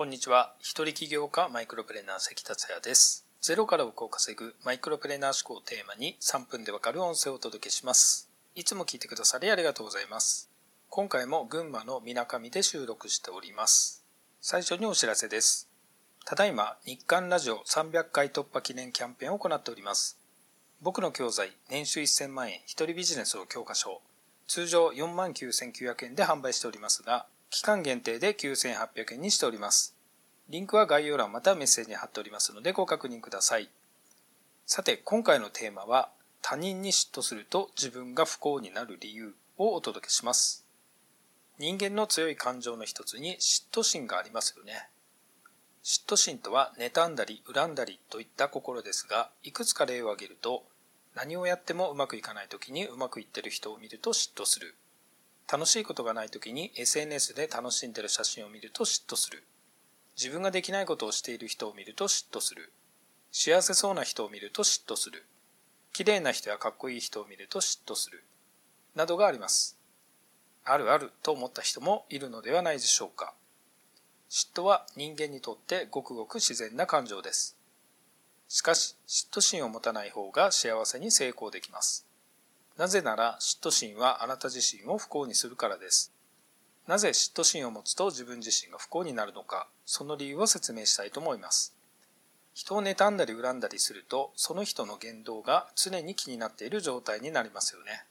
こんにちは。一人起業家マイクロプレーナー関達也です。ゼロから億を稼ぐマイクロプレーナー思考をテーマに3分でわかる音声をお届けします。いつも聞いてくださりありがとうございます。今回も群馬のみなかみで収録しております。最初にお知らせです。ただいま日刊ラジオ300回突破記念キャンペーンを行っております。僕の教材年収1000万円一人ビジネスを教科書通常49,900円で販売しておりますが、期間限定で9800円にしております。リンクは概要欄またメッセージに貼っておりますのでご確認ください。さて、今回のテーマは、他人に嫉妬すると自分が不幸になる理由をお届けします。人間の強い感情の一つに嫉妬心がありますよね。嫉妬心とは妬んだり恨んだりといった心ですが、いくつか例を挙げると、何をやってもうまくいかない時にうまくいってる人を見ると嫉妬する。楽しいことがない時に SNS で楽しんでる写真を見ると嫉妬する。自分ができないことをしている人を見ると嫉妬する。幸せそうな人を見ると嫉妬する。綺麗な人やかっこいい人を見ると嫉妬する。などがあります。あるあると思った人もいるのではないでしょうか。嫉妬は人間にとってごくごく自然な感情です。しかし、嫉妬心を持たない方が幸せに成功できます。なぜなら嫉妬心はあなた自身を不幸にするからです。なぜ嫉妬心を持つと自分自身が不幸になるのか、その理由を説明したいと思います。人を妬んだり恨んだりすると、その人の言動が常に気になっている状態になりますよね。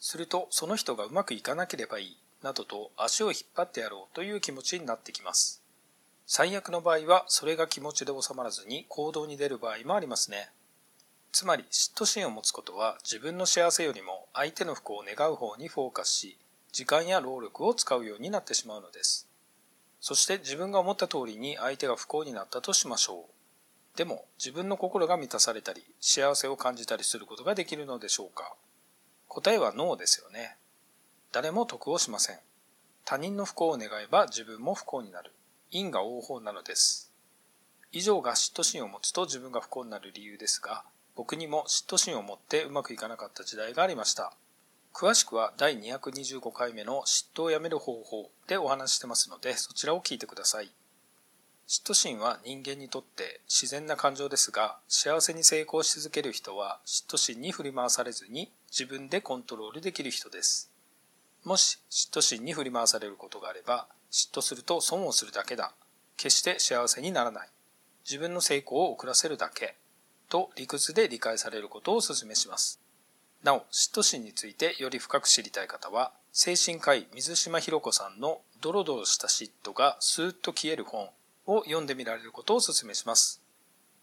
すると、その人がうまくいかなければいい、などと足を引っ張ってやろうという気持ちになってきます。最悪の場合は、それが気持ちで収まらずに行動に出る場合もありますね。つまり嫉妬心を持つことは自分の幸せよりも相手の不幸を願う方にフォーカスし時間や労力を使うようになってしまうのです。そして自分が思った通りに相手が不幸になったとしましょう。でも自分の心が満たされたり幸せを感じたりすることができるのでしょうか。答えはノーですよね。誰も得をしません。他人の不幸を願えば自分も不幸になる。因果応報なのです。以上が嫉妬心を持つと自分が不幸になる理由ですが僕にも嫉妬心を持ってうまくいかなかった時代がありました。詳しくは第225回目の嫉妬をやめる方法でお話ししてますのでそちらを聞いてください。嫉妬心は人間にとって自然な感情ですが幸せに成功し続ける人は嫉妬心に振り回されずに自分でコントロールできる人です。もし嫉妬心に振り回されることがあれば嫉妬すると損をするだけだ。決して幸せにならない。自分の成功を遅らせるだけ。と理屈で理解されることをお勧めします。なお、嫉妬心についてより深く知りたい方は、精神科医水島博子さんのドロドロした嫉妬がスーッと消える本を読んでみられることをお勧めします。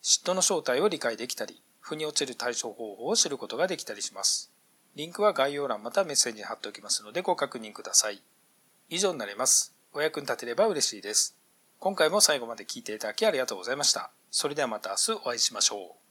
嫉妬の正体を理解できたり、腑に落ちる対処方法を知ることができたりします。リンクは概要欄またメッセージに貼っておきますのでご確認ください。以上になります。お役に立てれば嬉しいです。今回も最後まで聞いていただきありがとうございました。それではまた明日お会いしましょう。